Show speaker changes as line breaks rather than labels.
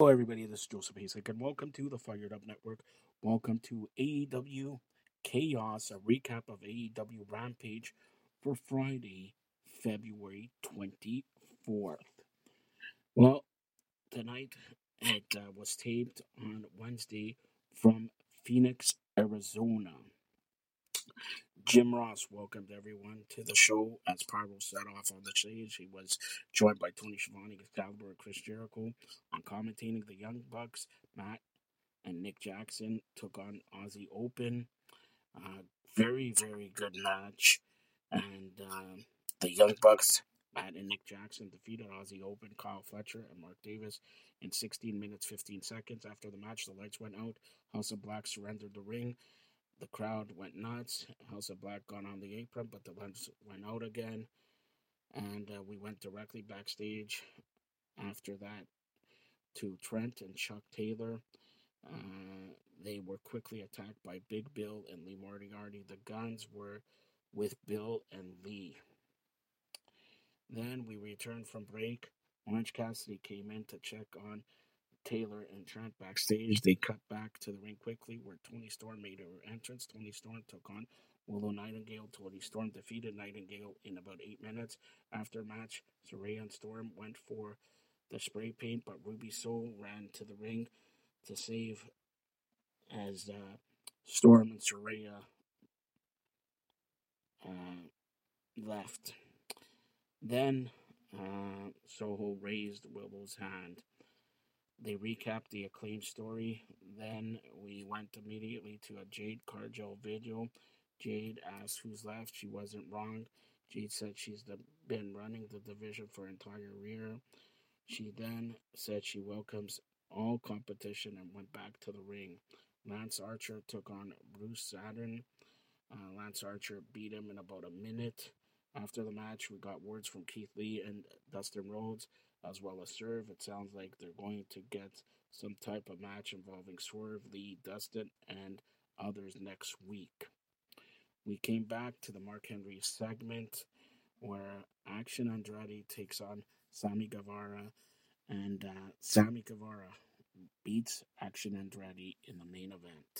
Hello, everybody. This is Joseph Hasek, and welcome to the Fired Up Network. Welcome to AEW Chaos, a recap of AEW Rampage for Friday, February 24th. Well, tonight it uh, was taped on Wednesday from Phoenix, Arizona. Jim Ross welcomed everyone to the show as Pyro set off on the stage. He was joined by Tony Schiavone, Excalibur, and Chris Jericho on commentating the Young Bucks. Matt and Nick Jackson took on Aussie Open. Uh, very, very good match. And uh, the Young Bucks, Matt and Nick Jackson, defeated Aussie Open, Kyle Fletcher, and Mark Davis in 16 minutes, 15 seconds. After the match, the lights went out. House of Black surrendered the ring. The crowd went nuts. House of Black got on the apron, but the lights went out again. And uh, we went directly backstage after that to Trent and Chuck Taylor. Uh, they were quickly attacked by Big Bill and Lee Moriarty. The Gunns were with Bill and Lee. Then we returned from break. Orange Cassidy came in to check on Taylor and Trent backstage. They cut back to the ring quickly where Toni Storm made her entrance. Toni Storm took on Willow Nightingale. Toni Storm defeated Nightingale in about eight minutes. After match, Saraya and Storm went for the spray paint, but Ruby Soho ran to the ring to save as uh, Storm and Saraya uh, left. Then uh, Soho raised Willow's hand. They recapped the acclaimed story. Then we went immediately to a Jade Cargill video. Jade asked who's left. She wasn't wrong. Jade said she's the, been running the division for entire year. She then said she welcomes all competition and went back to the ring. Lance Archer took on Bruce Saturn. Uh, Lance Archer beat him in about a minute. After the match, we got words from Keith Lee and Dustin Rhodes as well as Swerve. It sounds like they're going to get some type of match involving Swerve, Lee, Dustin, and others next week. We came back to the Mark Henry segment where Action Andretti takes on Sammy Guevara, and uh, Sammy Guevara beats Action Andretti in the main event.